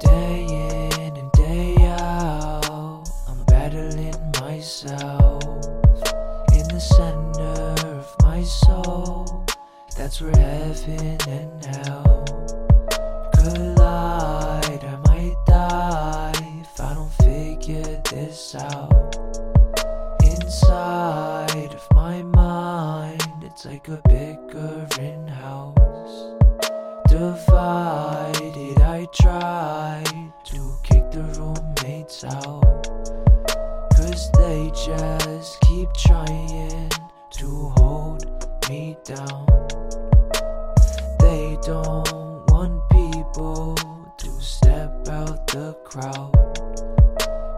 Day in and day out, I'm battling myself in the center of my soul. That's where heaven and hell collide. I might die if I don't figure this out. Inside of my mind, it's like a bickering house. Divide try to kick the roommates out. Cause they just keep trying to hold me down. They don't want people to step out the crowd.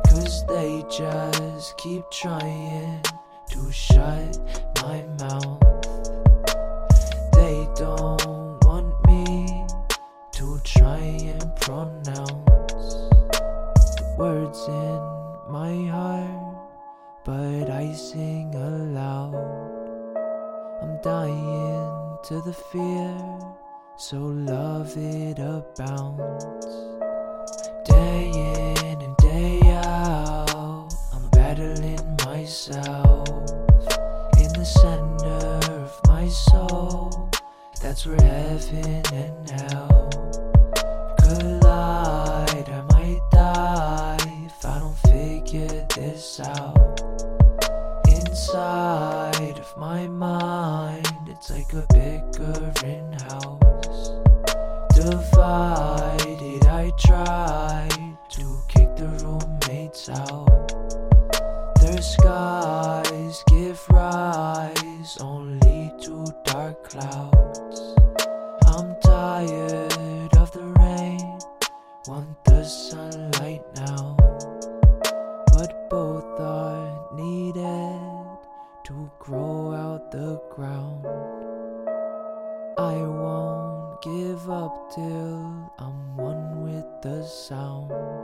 Cause they just keep trying to shut my mouth. Try and pronounce the words in my heart, but I sing aloud. I'm dying to the fear, so love it abounds. Day in and day out, I'm battling myself in the center of my soul. That's where heaven and hell out. Inside of my mind, it's like a bickering house. Divided, I try to kick the roommates out. Their skies give rise only to dark clouds. I'm tired of the rain, want the sunlight now. To grow out the ground. I won't give up till I'm one with the sound.